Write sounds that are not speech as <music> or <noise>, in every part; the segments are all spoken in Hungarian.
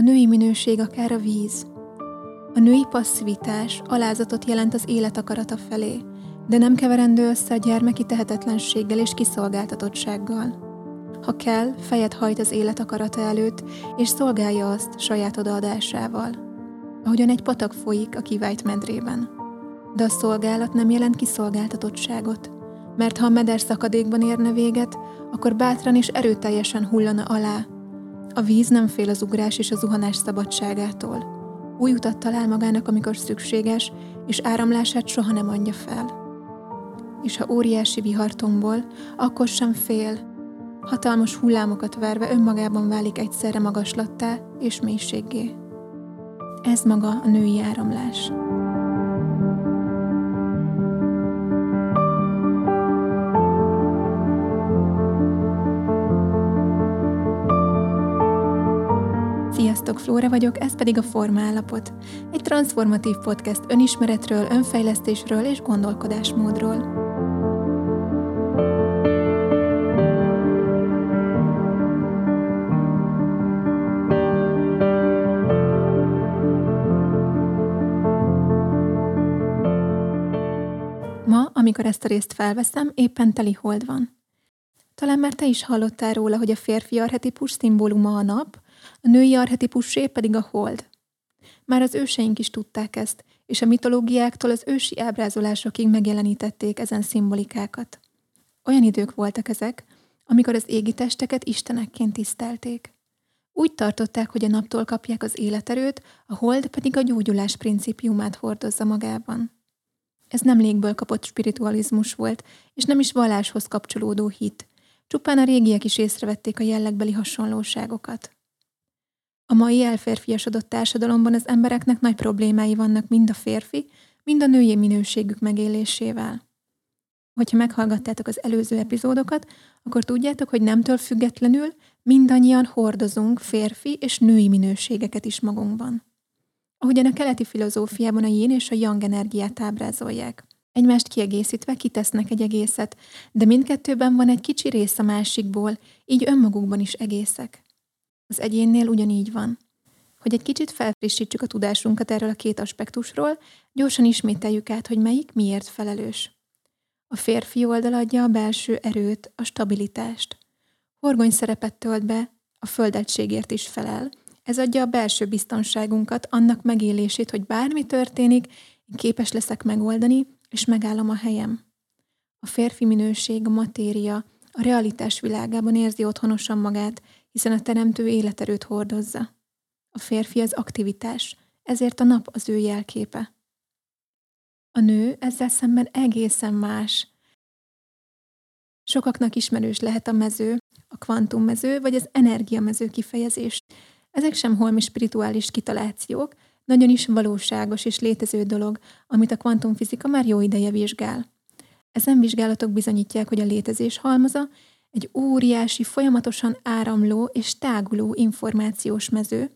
A női minőség akár a víz. A női passzivitás alázatot jelent az élet akarata felé, de nem keverendő össze a gyermeki tehetetlenséggel és kiszolgáltatottsággal. Ha kell, fejet hajt az élet akarata előtt, és szolgálja azt saját odaadásával. Ahogyan egy patak folyik a kivált medrében. De a szolgálat nem jelent kiszolgáltatottságot, mert ha a meder szakadékban érne véget, akkor bátran és erőteljesen hullana alá. A víz nem fél az ugrás és a zuhanás szabadságától. Új utat talál magának, amikor szükséges, és áramlását soha nem adja fel. És ha óriási vihar tombol, akkor sem fél, hatalmas hullámokat verve önmagában válik egyszerre magaslattá és mélységé. Ez maga a női áramlás. Sziasztok, Flóra vagyok, ez pedig a Formállapot. Egy transformatív podcast önismeretről, önfejlesztésről és gondolkodásmódról. amikor ezt a részt felveszem, éppen teli hold van. Talán már te is hallottál róla, hogy a férfi arhetipus szimbóluma a nap, a női arhetipusé pedig a hold. Már az őseink is tudták ezt, és a mitológiáktól az ősi ábrázolásokig megjelenítették ezen szimbolikákat. Olyan idők voltak ezek, amikor az égi testeket istenekként tisztelték. Úgy tartották, hogy a naptól kapják az életerőt, a hold pedig a gyógyulás principiumát hordozza magában. Ez nem légből kapott spiritualizmus volt, és nem is valláshoz kapcsolódó hit. Csupán a régiek is észrevették a jellegbeli hasonlóságokat. A mai elférfiasodott társadalomban az embereknek nagy problémái vannak mind a férfi, mind a női minőségük megélésével. Hogyha meghallgattátok az előző epizódokat, akkor tudjátok, hogy nemtől függetlenül mindannyian hordozunk férfi és női minőségeket is magunkban ahogyan a keleti filozófiában a yin és a yang energiát ábrázolják. Egymást kiegészítve kitesznek egy egészet, de mindkettőben van egy kicsi rész a másikból, így önmagukban is egészek. Az egyénnél ugyanígy van. Hogy egy kicsit felfrissítsük a tudásunkat erről a két aspektusról, gyorsan ismételjük át, hogy melyik miért felelős. A férfi oldal adja a belső erőt, a stabilitást. Horgony szerepet tölt be, a földegységért is felel, ez adja a belső biztonságunkat, annak megélését, hogy bármi történik, én képes leszek megoldani, és megállom a helyem. A férfi minőség, a matéria, a realitás világában érzi otthonosan magát, hiszen a teremtő életerőt hordozza. A férfi az aktivitás, ezért a nap az ő jelképe. A nő ezzel szemben egészen más. Sokaknak ismerős lehet a mező, a kvantummező vagy az energiamező kifejezés. Ezek sem holmi spirituális kitalációk, nagyon is valóságos és létező dolog, amit a kvantumfizika már jó ideje vizsgál. Ezen vizsgálatok bizonyítják, hogy a létezés halmaza egy óriási, folyamatosan áramló és táguló információs mező,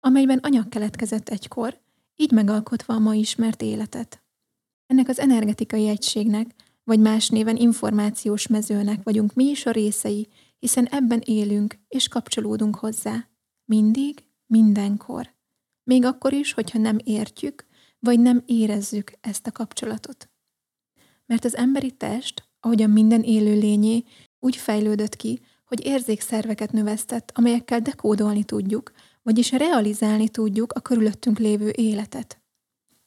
amelyben anyag keletkezett egykor, így megalkotva a ma ismert életet. Ennek az energetikai egységnek, vagy más néven információs mezőnek vagyunk mi is a részei, hiszen ebben élünk és kapcsolódunk hozzá. Mindig, mindenkor. Még akkor is, hogyha nem értjük, vagy nem érezzük ezt a kapcsolatot. Mert az emberi test, ahogyan minden élő lényé, úgy fejlődött ki, hogy érzékszerveket növesztett, amelyekkel dekódolni tudjuk, vagyis realizálni tudjuk a körülöttünk lévő életet.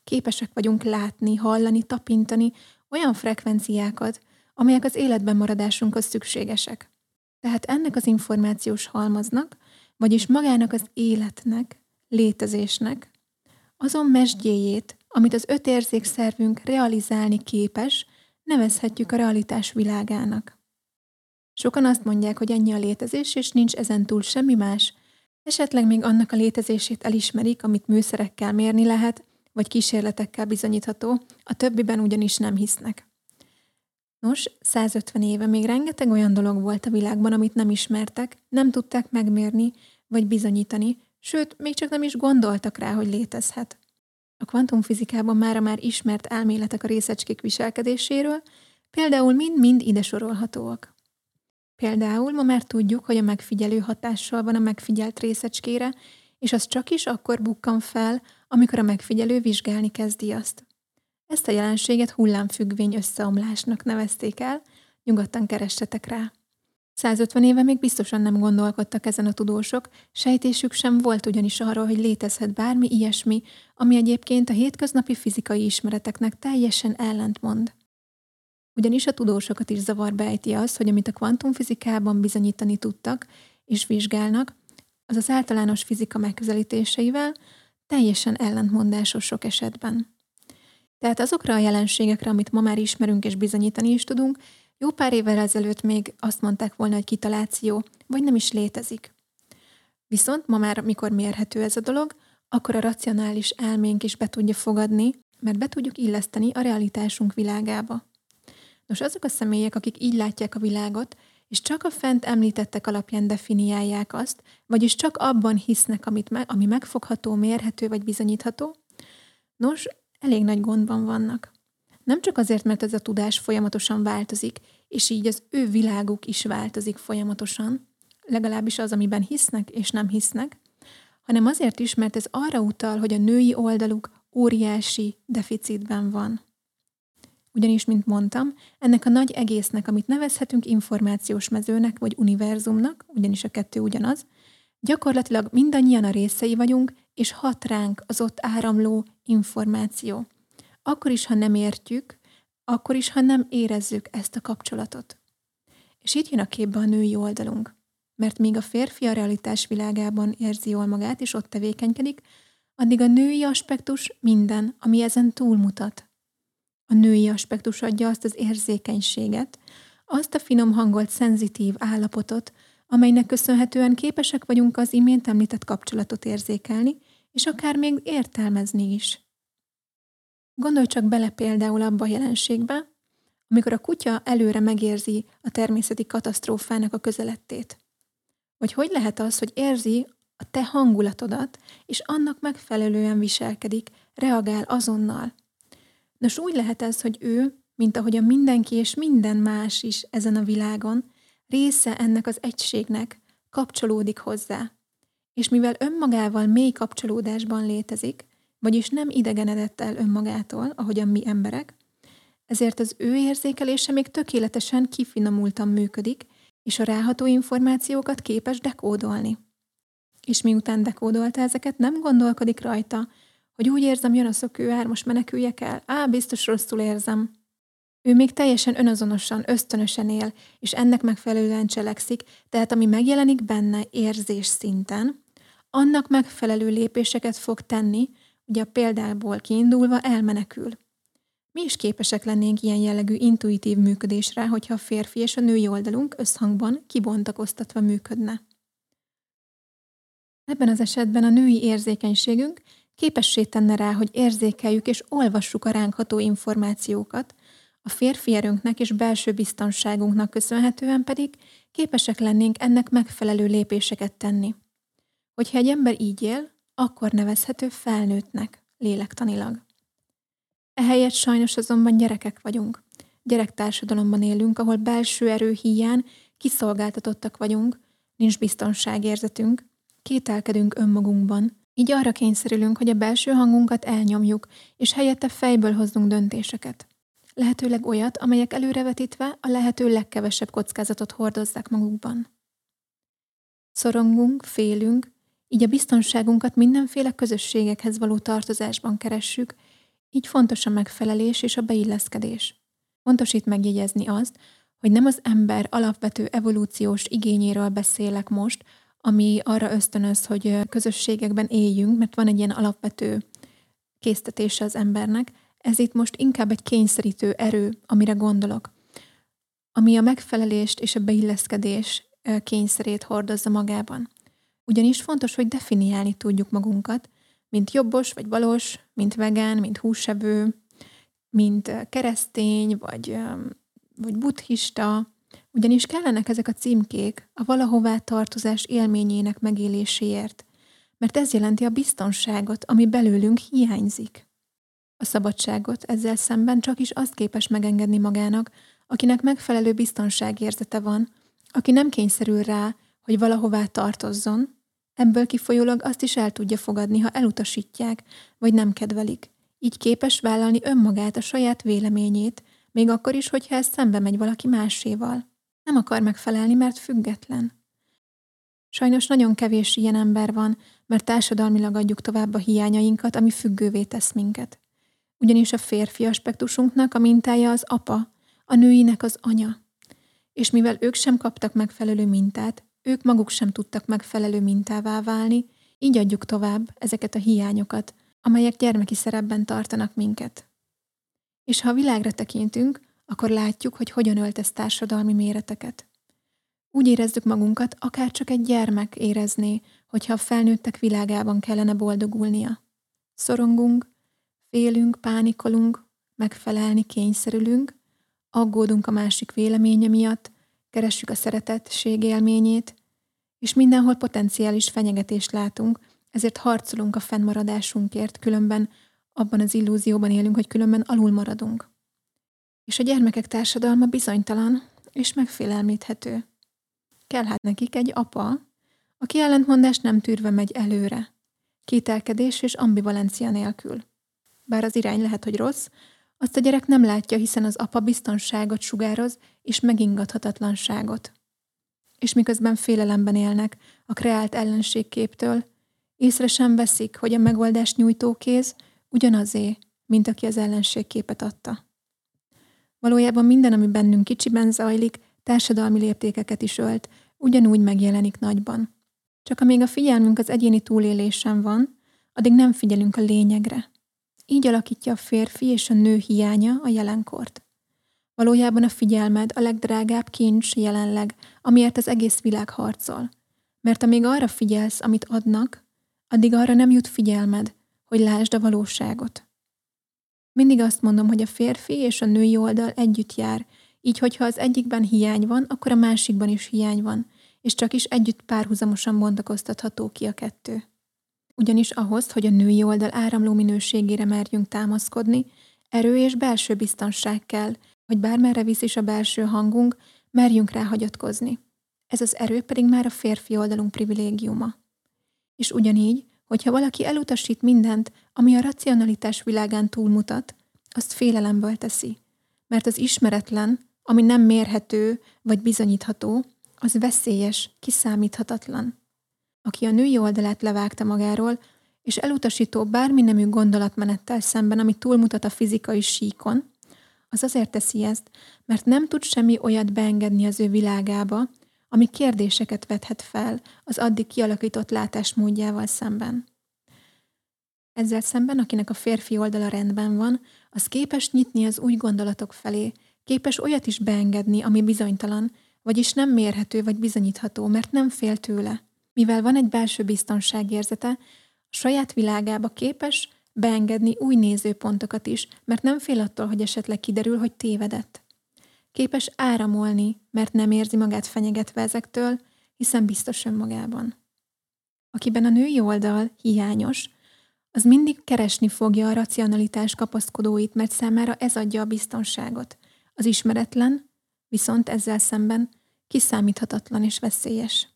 Képesek vagyunk látni, hallani, tapintani olyan frekvenciákat, amelyek az életben maradásunkhoz szükségesek. Tehát ennek az információs halmaznak vagyis magának az életnek, létezésnek, azon mesdjéjét, amit az öt érzékszervünk realizálni képes, nevezhetjük a realitás világának. Sokan azt mondják, hogy ennyi a létezés, és nincs ezen túl semmi más, esetleg még annak a létezését elismerik, amit műszerekkel mérni lehet, vagy kísérletekkel bizonyítható, a többiben ugyanis nem hisznek. Nos, 150 éve még rengeteg olyan dolog volt a világban, amit nem ismertek, nem tudták megmérni, vagy bizonyítani, sőt, még csak nem is gondoltak rá, hogy létezhet. A kvantumfizikában mára már ismert elméletek a részecskék viselkedéséről, például mind-mind ide sorolhatóak. Például ma már tudjuk, hogy a megfigyelő hatással van a megfigyelt részecskére, és az csak is akkor bukkan fel, amikor a megfigyelő vizsgálni kezdi azt. Ezt a jelenséget hullámfüggvény összeomlásnak nevezték el, nyugodtan keressetek rá. 150 éve még biztosan nem gondolkodtak ezen a tudósok, sejtésük sem volt ugyanis arról, hogy létezhet bármi ilyesmi, ami egyébként a hétköznapi fizikai ismereteknek teljesen ellentmond. Ugyanis a tudósokat is zavarba ejti az, hogy amit a kvantumfizikában bizonyítani tudtak és vizsgálnak, az az általános fizika megközelítéseivel teljesen ellentmondásos sok esetben. Tehát azokra a jelenségekre, amit ma már ismerünk és bizonyítani is tudunk, jó pár évvel ezelőtt még azt mondták volna, hogy kitaláció, vagy nem is létezik. Viszont ma már, mikor mérhető ez a dolog, akkor a racionális elménk is be tudja fogadni, mert be tudjuk illeszteni a realitásunk világába. Nos, azok a személyek, akik így látják a világot, és csak a fent említettek alapján definiálják azt, vagyis csak abban hisznek, amit me- ami megfogható, mérhető vagy bizonyítható, nos, elég nagy gondban vannak. Nem csak azért, mert ez a tudás folyamatosan változik, és így az ő világuk is változik folyamatosan, legalábbis az, amiben hisznek és nem hisznek, hanem azért is, mert ez arra utal, hogy a női oldaluk óriási deficitben van. Ugyanis, mint mondtam, ennek a nagy egésznek, amit nevezhetünk információs mezőnek vagy univerzumnak, ugyanis a kettő ugyanaz, gyakorlatilag mindannyian a részei vagyunk, és hat ránk az ott áramló információ. Akkor is, ha nem értjük, akkor is, ha nem érezzük ezt a kapcsolatot. És itt jön a képbe a női oldalunk. Mert míg a férfi a realitás világában érzi jól magát, és ott tevékenykedik, addig a női aspektus minden, ami ezen túlmutat. A női aspektus adja azt az érzékenységet, azt a finom hangolt, szenzitív állapotot, amelynek köszönhetően képesek vagyunk az imént említett kapcsolatot érzékelni, és akár még értelmezni is. Gondolj csak bele például abba a jelenségbe, amikor a kutya előre megérzi a természeti katasztrófának a közelettét. Vagy hogy lehet az, hogy érzi a te hangulatodat, és annak megfelelően viselkedik, reagál azonnal. Nos, úgy lehet ez, hogy ő, mint ahogy a mindenki és minden más is ezen a világon, része ennek az egységnek, kapcsolódik hozzá. És mivel önmagával mély kapcsolódásban létezik, vagyis nem idegenedett el önmagától, ahogyan mi emberek, ezért az ő érzékelése még tökéletesen kifinomultan működik, és a ráható információkat képes dekódolni. És miután dekódolta ezeket, nem gondolkodik rajta, hogy úgy érzem, jön a szökőár, most meneküljek el. Á, biztos rosszul érzem. Ő még teljesen önazonosan, ösztönösen él, és ennek megfelelően cselekszik, tehát ami megjelenik benne érzés szinten, annak megfelelő lépéseket fog tenni, ugye a példából kiindulva elmenekül. Mi is képesek lennénk ilyen jellegű intuitív működésre, hogyha a férfi és a női oldalunk összhangban kibontakoztatva működne. Ebben az esetben a női érzékenységünk képessé tenne rá, hogy érzékeljük és olvassuk a ránk információkat, a férfi erőnknek és belső biztonságunknak köszönhetően pedig képesek lennénk ennek megfelelő lépéseket tenni. Hogyha egy ember így él, akkor nevezhető felnőttnek, lélektanilag. Ehelyett sajnos azonban gyerekek vagyunk. Gyerektársadalomban élünk, ahol belső erő hiány kiszolgáltatottak vagyunk, nincs biztonságérzetünk, kételkedünk önmagunkban, így arra kényszerülünk, hogy a belső hangunkat elnyomjuk, és helyette fejből hozzunk döntéseket. Lehetőleg olyat, amelyek előrevetítve a lehető legkevesebb kockázatot hordozzák magukban. Szorongunk, félünk, így a biztonságunkat mindenféle közösségekhez való tartozásban keressük, így fontos a megfelelés és a beilleszkedés. Fontos itt megjegyezni azt, hogy nem az ember alapvető evolúciós igényéről beszélek most, ami arra ösztönöz, hogy közösségekben éljünk, mert van egy ilyen alapvető késztetése az embernek. Ez itt most inkább egy kényszerítő erő, amire gondolok, ami a megfelelést és a beilleszkedés kényszerét hordozza magában. Ugyanis fontos, hogy definiálni tudjuk magunkat, mint jobbos vagy balos, mint vegán, mint húsevő, mint keresztény, vagy, vagy buddhista, ugyanis kellenek ezek a címkék a valahová tartozás élményének megéléséért, mert ez jelenti a biztonságot, ami belőlünk hiányzik. A szabadságot ezzel szemben csak is azt képes megengedni magának, akinek megfelelő biztonságérzete van, aki nem kényszerül rá, hogy valahová tartozzon, Ebből kifolyólag azt is el tudja fogadni, ha elutasítják, vagy nem kedvelik. Így képes vállalni önmagát, a saját véleményét, még akkor is, hogyha ez szembe megy valaki máséval. Nem akar megfelelni, mert független. Sajnos nagyon kevés ilyen ember van, mert társadalmilag adjuk tovább a hiányainkat, ami függővé tesz minket. Ugyanis a férfi aspektusunknak a mintája az apa, a nőinek az anya. És mivel ők sem kaptak megfelelő mintát, ők maguk sem tudtak megfelelő mintává válni, így adjuk tovább ezeket a hiányokat, amelyek gyermeki szerepben tartanak minket. És ha a világra tekintünk, akkor látjuk, hogy hogyan öltesz társadalmi méreteket. Úgy érezzük magunkat, akár csak egy gyermek érezné, hogyha a felnőttek világában kellene boldogulnia. Szorongunk, félünk, pánikolunk, megfelelni kényszerülünk, aggódunk a másik véleménye miatt, keressük a szeretetség élményét, és mindenhol potenciális fenyegetést látunk, ezért harcolunk a fennmaradásunkért, különben abban az illúzióban élünk, hogy különben alul maradunk. És a gyermekek társadalma bizonytalan és megfélelmíthető. Kell hát nekik egy apa, aki ellentmondás nem tűrve megy előre, kételkedés és ambivalencia nélkül. Bár az irány lehet, hogy rossz, azt a gyerek nem látja, hiszen az apa biztonságot sugároz és megingathatatlanságot. És miközben félelemben élnek a kreált ellenségképtől, észre sem veszik, hogy a megoldást nyújtó kéz ugyanazé, mint aki az ellenségképet adta. Valójában minden, ami bennünk kicsiben zajlik, társadalmi léptékeket is ölt, ugyanúgy megjelenik nagyban. Csak amíg a figyelmünk az egyéni túlélésen van, addig nem figyelünk a lényegre. Így alakítja a férfi és a nő hiánya a jelenkort. Valójában a figyelmed a legdrágább kincs jelenleg, amiért az egész világ harcol. Mert amíg arra figyelsz, amit adnak, addig arra nem jut figyelmed, hogy lásd a valóságot. Mindig azt mondom, hogy a férfi és a női oldal együtt jár, így hogyha az egyikben hiány van, akkor a másikban is hiány van, és csak is együtt párhuzamosan bontakoztatható ki a kettő. Ugyanis ahhoz, hogy a női oldal áramló minőségére merjünk támaszkodni, erő és belső biztonság kell, hogy bármerre visz is a belső hangunk, merjünk rá hagyatkozni. Ez az erő pedig már a férfi oldalunk privilégiuma. És ugyanígy, hogyha valaki elutasít mindent, ami a racionalitás világán túlmutat, azt félelemből teszi. Mert az ismeretlen, ami nem mérhető vagy bizonyítható, az veszélyes, kiszámíthatatlan. Aki a női oldalát levágta magáról, és elutasító bármi nemű gondolatmenettel szemben, ami túlmutat a fizikai síkon, az azért teszi ezt, mert nem tud semmi olyat beengedni az ő világába, ami kérdéseket vethet fel az addig kialakított látásmódjával szemben. Ezzel szemben, akinek a férfi oldala rendben van, az képes nyitni az új gondolatok felé, képes olyat is beengedni, ami bizonytalan, vagyis nem mérhető vagy bizonyítható, mert nem fél tőle. Mivel van egy belső biztonságérzete, a saját világába képes beengedni új nézőpontokat is, mert nem fél attól, hogy esetleg kiderül, hogy tévedett. Képes áramolni, mert nem érzi magát fenyegetve ezektől, hiszen biztos önmagában. Akiben a női oldal hiányos, az mindig keresni fogja a racionalitás kapaszkodóit, mert számára ez adja a biztonságot. Az ismeretlen viszont ezzel szemben kiszámíthatatlan és veszélyes.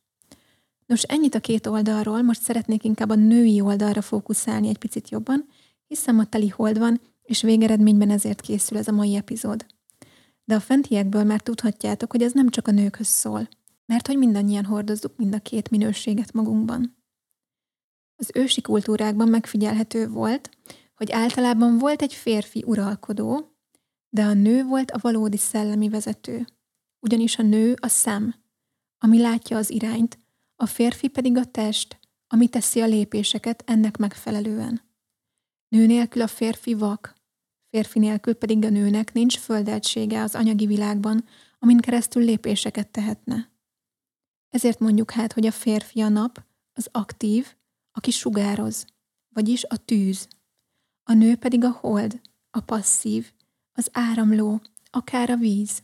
Nos, ennyit a két oldalról, most szeretnék inkább a női oldalra fókuszálni egy picit jobban, hiszen a teli hold van, és végeredményben ezért készül ez a mai epizód. De a fentiekből már tudhatjátok, hogy ez nem csak a nőkhöz szól, mert hogy mindannyian hordozzuk mind a két minőséget magunkban. Az ősi kultúrákban megfigyelhető volt, hogy általában volt egy férfi uralkodó, de a nő volt a valódi szellemi vezető. Ugyanis a nő a szem, ami látja az irányt, a férfi pedig a test, ami teszi a lépéseket ennek megfelelően. Nő nélkül a férfi vak, férfi nélkül pedig a nőnek nincs földeltsége az anyagi világban, amin keresztül lépéseket tehetne. Ezért mondjuk hát, hogy a férfi a nap, az aktív, aki sugároz, vagyis a tűz. A nő pedig a hold, a passzív, az áramló, akár a víz.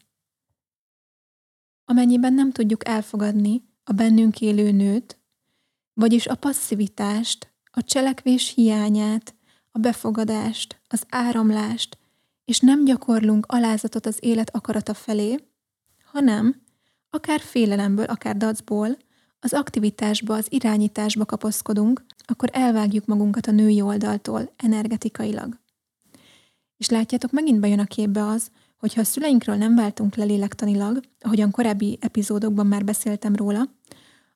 Amennyiben nem tudjuk elfogadni a bennünk élő nőt, vagyis a passzivitást, a cselekvés hiányát, a befogadást, az áramlást, és nem gyakorlunk alázatot az élet akarata felé, hanem, akár félelemből, akár dacból, az aktivitásba, az irányításba kapaszkodunk, akkor elvágjuk magunkat a női oldaltól energetikailag. És látjátok, megint bejön a képbe az, hogyha a szüleinkről nem váltunk le lélektanilag, ahogyan korábbi epizódokban már beszéltem róla,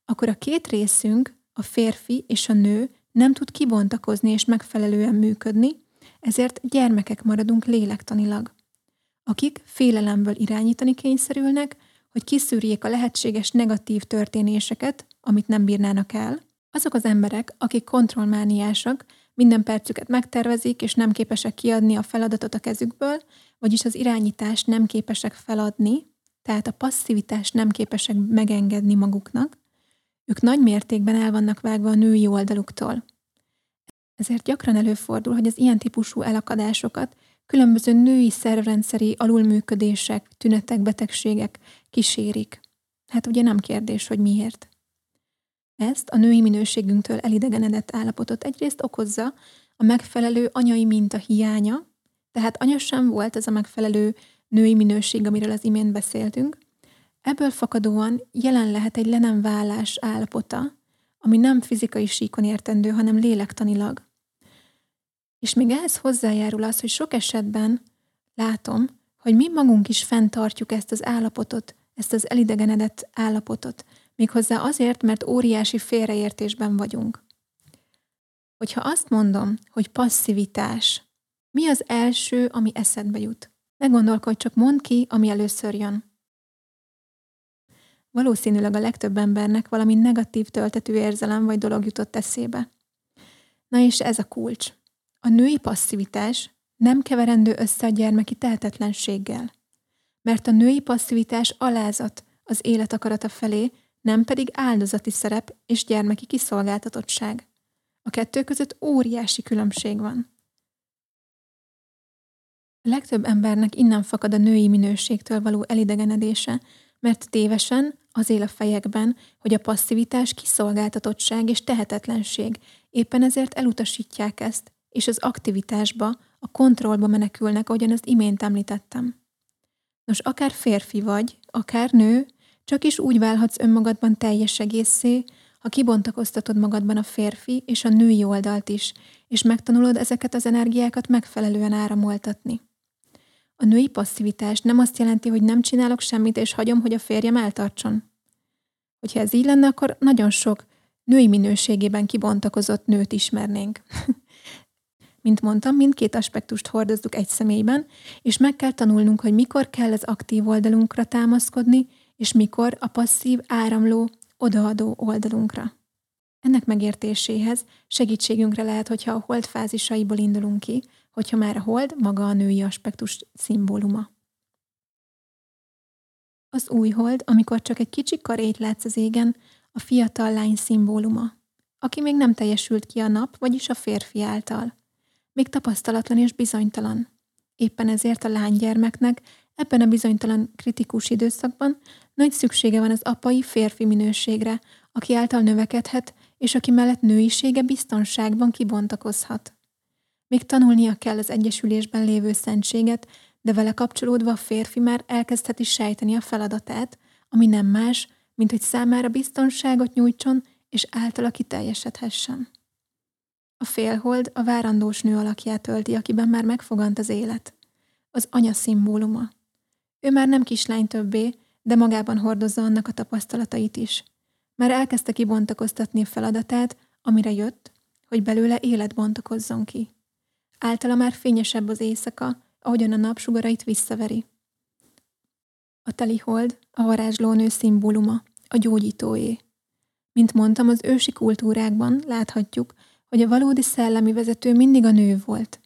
akkor a két részünk, a férfi és a nő nem tud kibontakozni és megfelelően működni, ezért gyermekek maradunk lélektanilag, akik félelemből irányítani kényszerülnek, hogy kiszűrjék a lehetséges negatív történéseket, amit nem bírnának el. Azok az emberek, akik kontrollmániásak, minden percüket megtervezik, és nem képesek kiadni a feladatot a kezükből, vagyis az irányítást nem képesek feladni, tehát a passzivitást nem képesek megengedni maguknak, ők nagy mértékben el vannak vágva a női oldaluktól. Ezért gyakran előfordul, hogy az ilyen típusú elakadásokat különböző női szervrendszeri alulműködések, tünetek, betegségek kísérik. Hát ugye nem kérdés, hogy miért. Ezt a női minőségünktől elidegenedett állapotot egyrészt okozza a megfelelő anyai minta hiánya, tehát anya sem volt ez a megfelelő női minőség, amiről az imént beszéltünk. Ebből fakadóan jelen lehet egy le állapota, ami nem fizikai síkon értendő, hanem lélektanilag. És még ehhez hozzájárul az, hogy sok esetben látom, hogy mi magunk is fenntartjuk ezt az állapotot, ezt az elidegenedett állapotot, méghozzá azért, mert óriási félreértésben vagyunk. Hogyha azt mondom, hogy passzivitás, mi az első, ami eszedbe jut? Ne csak mondd ki, ami először jön. Valószínűleg a legtöbb embernek valami negatív töltető érzelem vagy dolog jutott eszébe. Na és ez a kulcs. A női passzivitás nem keverendő össze a gyermeki tehetetlenséggel. Mert a női passzivitás alázat az élet akarata felé, nem pedig áldozati szerep és gyermeki kiszolgáltatottság. A kettő között óriási különbség van. A legtöbb embernek innen fakad a női minőségtől való elidegenedése, mert tévesen az él a fejekben, hogy a passzivitás kiszolgáltatottság és tehetetlenség, éppen ezért elutasítják ezt, és az aktivitásba, a kontrollba menekülnek, ahogyan az imént említettem. Nos, akár férfi vagy, akár nő, csak is úgy válhatsz önmagadban teljes egészé, ha kibontakoztatod magadban a férfi és a női oldalt is, és megtanulod ezeket az energiákat megfelelően áramoltatni. A női passzivitás nem azt jelenti, hogy nem csinálok semmit, és hagyom, hogy a férjem eltartson. Hogyha ez így lenne, akkor nagyon sok női minőségében kibontakozott nőt ismernénk. <laughs> Mint mondtam, mindkét aspektust hordozzuk egy személyben, és meg kell tanulnunk, hogy mikor kell az aktív oldalunkra támaszkodni, és mikor a passzív, áramló, odaadó oldalunkra. Ennek megértéséhez segítségünkre lehet, hogyha a hold fázisaiból indulunk ki, hogyha már a hold maga a női aspektus szimbóluma. Az új hold, amikor csak egy kicsi karét látsz az égen, a fiatal lány szimbóluma, aki még nem teljesült ki a nap, vagyis a férfi által. Még tapasztalatlan és bizonytalan. Éppen ezért a lánygyermeknek ebben a bizonytalan kritikus időszakban nagy szüksége van az apai férfi minőségre, aki által növekedhet, és aki mellett nőisége biztonságban kibontakozhat. Még tanulnia kell az egyesülésben lévő szentséget, de vele kapcsolódva a férfi már elkezdheti sejteni a feladatát, ami nem más, mint hogy számára biztonságot nyújtson, és általa kiteljesedhessen. A félhold a várandós nő alakját tölti, akiben már megfogant az élet. Az anya szimbóluma. Ő már nem kislány többé, de magában hordozza annak a tapasztalatait is. Már elkezdte kibontakoztatni a feladatát, amire jött, hogy belőle élet bontakozzon ki. Általa már fényesebb az éjszaka, ahogyan a napsugarait visszaveri. A teli hold a varázslónő szimbóluma, a gyógyítóé. Mint mondtam, az ősi kultúrákban láthatjuk, hogy a valódi szellemi vezető mindig a nő volt.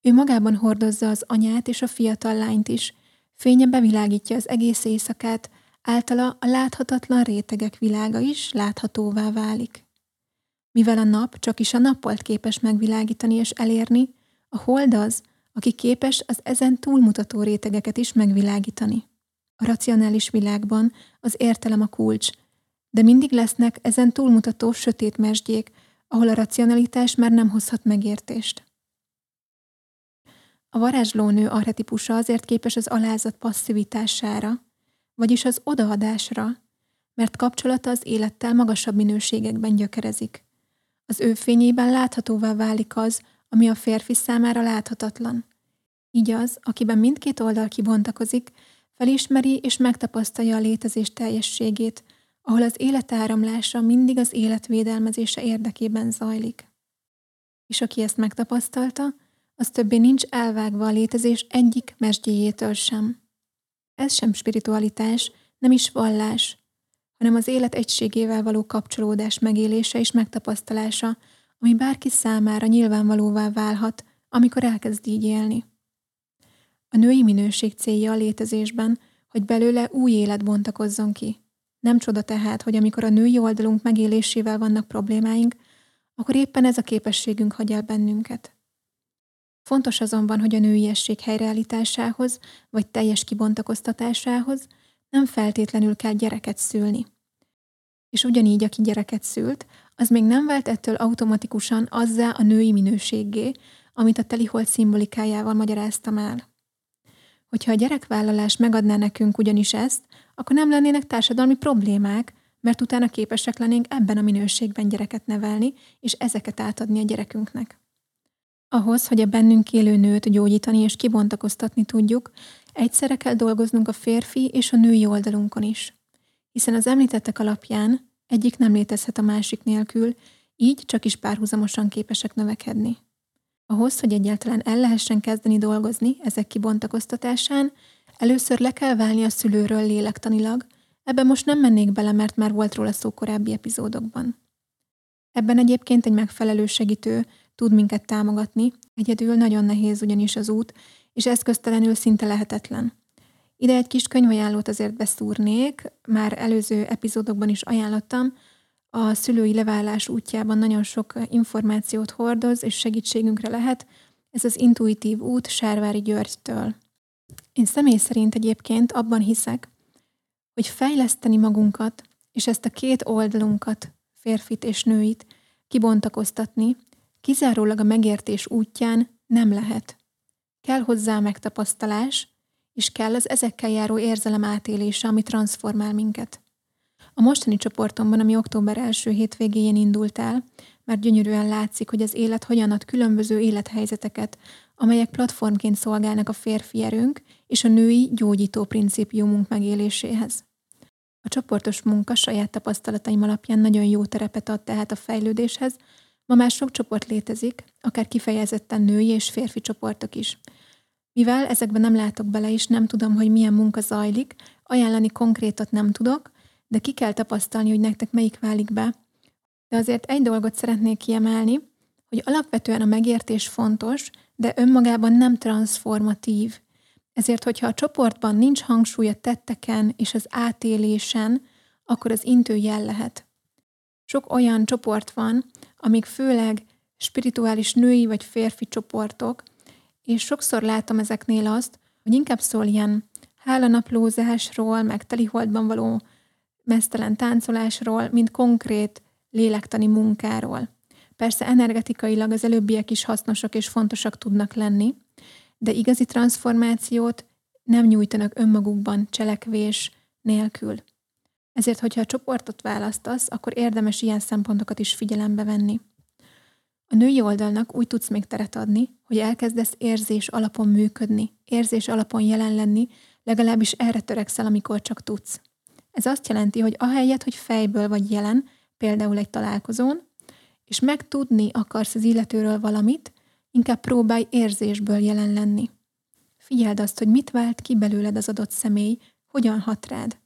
Ő magában hordozza az anyát és a fiatal lányt is, fénye bevilágítja az egész éjszakát, általa a láthatatlan rétegek világa is láthatóvá válik. Mivel a nap csak is a nappolt képes megvilágítani és elérni, a hold az, aki képes az ezen túlmutató rétegeket is megvilágítani. A racionális világban az értelem a kulcs, de mindig lesznek ezen túlmutató sötét mesdjék, ahol a racionalitás már nem hozhat megértést. A varázslónő arhetipusa azért képes az alázat passzivitására, vagyis az odaadásra, mert kapcsolata az élettel magasabb minőségekben gyökerezik. Az ő fényében láthatóvá válik az, ami a férfi számára láthatatlan. Így az, akiben mindkét oldal kibontakozik, felismeri és megtapasztalja a létezés teljességét, ahol az élet áramlása mindig az élet védelmezése érdekében zajlik. És aki ezt megtapasztalta, az többé nincs elvágva a létezés egyik mesdjéjétől sem. Ez sem spiritualitás, nem is vallás, hanem az élet egységével való kapcsolódás megélése és megtapasztalása, ami bárki számára nyilvánvalóvá válhat, amikor elkezd így élni. A női minőség célja a létezésben, hogy belőle új élet bontakozzon ki. Nem csoda tehát, hogy amikor a női oldalunk megélésével vannak problémáink, akkor éppen ez a képességünk hagy el bennünket. Fontos azonban, hogy a nőiesség helyreállításához vagy teljes kibontakoztatásához nem feltétlenül kell gyereket szülni. És ugyanígy, aki gyereket szült, az még nem vált ettől automatikusan azzá a női minőségé, amit a telihold szimbolikájával magyaráztam el. Hogyha a gyerekvállalás megadná nekünk ugyanis ezt, akkor nem lennének társadalmi problémák, mert utána képesek lennénk ebben a minőségben gyereket nevelni, és ezeket átadni a gyerekünknek. Ahhoz, hogy a bennünk élő nőt gyógyítani és kibontakoztatni tudjuk, egyszerre kell dolgoznunk a férfi és a női oldalunkon is. Hiszen az említettek alapján egyik nem létezhet a másik nélkül, így csak is párhuzamosan képesek növekedni. Ahhoz, hogy egyáltalán el lehessen kezdeni dolgozni ezek kibontakoztatásán, először le kell válni a szülőről lélektanilag, ebben most nem mennék bele, mert már volt róla szó korábbi epizódokban. Ebben egyébként egy megfelelő segítő tud minket támogatni, egyedül nagyon nehéz ugyanis az út, és eszköztelenül szinte lehetetlen. Ide egy kis könyvajánlót azért beszúrnék, már előző epizódokban is ajánlottam, a szülői leválás útjában nagyon sok információt hordoz, és segítségünkre lehet. Ez az intuitív út Sárvári Györgytől. Én személy szerint egyébként abban hiszek, hogy fejleszteni magunkat, és ezt a két oldalunkat, férfit és nőit, kibontakoztatni, kizárólag a megértés útján nem lehet. Kell hozzá megtapasztalás, és kell az ezekkel járó érzelem átélése, ami transformál minket. A mostani csoportomban, ami október első hétvégéjén indult el, már gyönyörűen látszik, hogy az élet hogyan ad különböző élethelyzeteket, amelyek platformként szolgálnak a férfi erőnk és a női gyógyító principiumunk megéléséhez. A csoportos munka saját tapasztalataim alapján nagyon jó terepet ad tehát a fejlődéshez, Ma már sok csoport létezik, akár kifejezetten női és férfi csoportok is. Mivel ezekben nem látok bele, és nem tudom, hogy milyen munka zajlik, ajánlani konkrétat nem tudok, de ki kell tapasztalni, hogy nektek melyik válik be. De azért egy dolgot szeretnék kiemelni, hogy alapvetően a megértés fontos, de önmagában nem transformatív. Ezért, hogyha a csoportban nincs hangsúly a tetteken és az átélésen, akkor az intő jel lehet. Sok olyan csoport van, amik főleg spirituális női vagy férfi csoportok, és sokszor látom ezeknél azt, hogy inkább szól ilyen hálanaplózásról, meg teliholdban való mesztelen táncolásról, mint konkrét lélektani munkáról. Persze energetikailag az előbbiek is hasznosak és fontosak tudnak lenni, de igazi transformációt nem nyújtanak önmagukban cselekvés nélkül. Ezért, hogyha a csoportot választasz, akkor érdemes ilyen szempontokat is figyelembe venni. A női oldalnak úgy tudsz még teret adni, hogy elkezdesz érzés alapon működni, érzés alapon jelen lenni, legalábbis erre törekszel, amikor csak tudsz. Ez azt jelenti, hogy ahelyett, hogy fejből vagy jelen, például egy találkozón, és megtudni akarsz az illetőről valamit, inkább próbálj érzésből jelen lenni. Figyeld azt, hogy mit vált ki belőled az adott személy, hogyan hat rád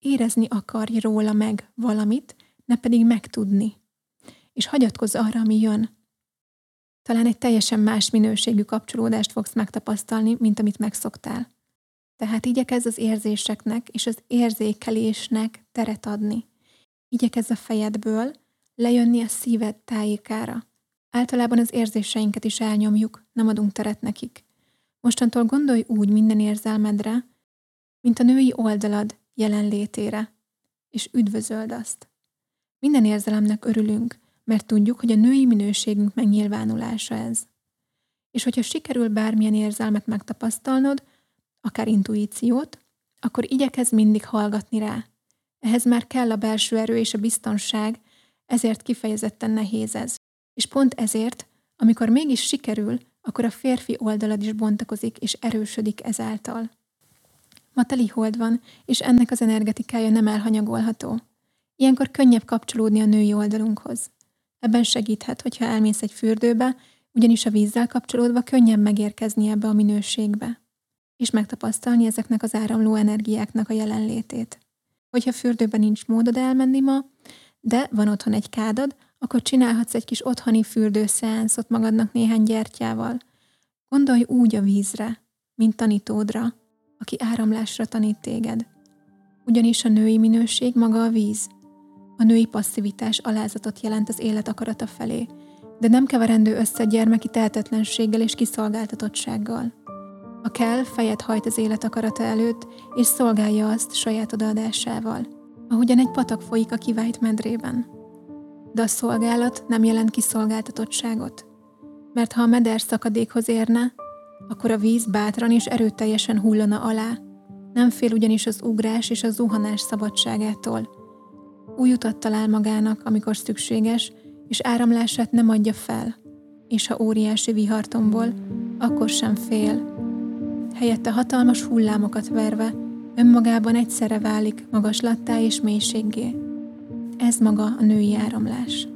érezni akarj róla meg valamit, ne pedig megtudni. És hagyatkozz arra, ami jön. Talán egy teljesen más minőségű kapcsolódást fogsz megtapasztalni, mint amit megszoktál. Tehát igyekezz az érzéseknek és az érzékelésnek teret adni. Igyekezz a fejedből lejönni a szíved tájékára. Általában az érzéseinket is elnyomjuk, nem adunk teret nekik. Mostantól gondolj úgy minden érzelmedre, mint a női oldalad, jelenlétére, és üdvözöld azt. Minden érzelemnek örülünk, mert tudjuk, hogy a női minőségünk megnyilvánulása ez. És hogyha sikerül bármilyen érzelmet megtapasztalnod, akár intuíciót, akkor igyekezz mindig hallgatni rá. Ehhez már kell a belső erő és a biztonság, ezért kifejezetten nehéz ez. És pont ezért, amikor mégis sikerül, akkor a férfi oldalad is bontakozik és erősödik ezáltal. Ma teli hold van, és ennek az energetikája nem elhanyagolható. Ilyenkor könnyebb kapcsolódni a női oldalunkhoz. Ebben segíthet, hogyha elmész egy fürdőbe, ugyanis a vízzel kapcsolódva könnyebb megérkezni ebbe a minőségbe, és megtapasztalni ezeknek az áramló energiáknak a jelenlétét. Hogyha fürdőben nincs módod elmenni ma, de van otthon egy kádad, akkor csinálhatsz egy kis otthoni fürdőszeánszot magadnak néhány gyertyával. Gondolj úgy a vízre, mint tanítódra, aki áramlásra tanít téged. Ugyanis a női minőség maga a víz. A női passzivitás alázatot jelent az élet akarata felé, de nem keverendő össze gyermeki tehetetlenséggel és kiszolgáltatottsággal. A kell fejet hajt az élet akarata előtt, és szolgálja azt saját odaadásával, ahogyan egy patak folyik a kivált medrében. De a szolgálat nem jelent kiszolgáltatottságot, mert ha a meder szakadékhoz érne, akkor a víz bátran és erőteljesen hullana alá, nem fél ugyanis az ugrás és a zuhanás szabadságától. Új utat talál magának, amikor szükséges, és áramlását nem adja fel, és ha óriási vihartomból, akkor sem fél. Helyette hatalmas hullámokat verve, önmagában egyszerre válik magaslattá és mélységgé. Ez maga a női áramlás.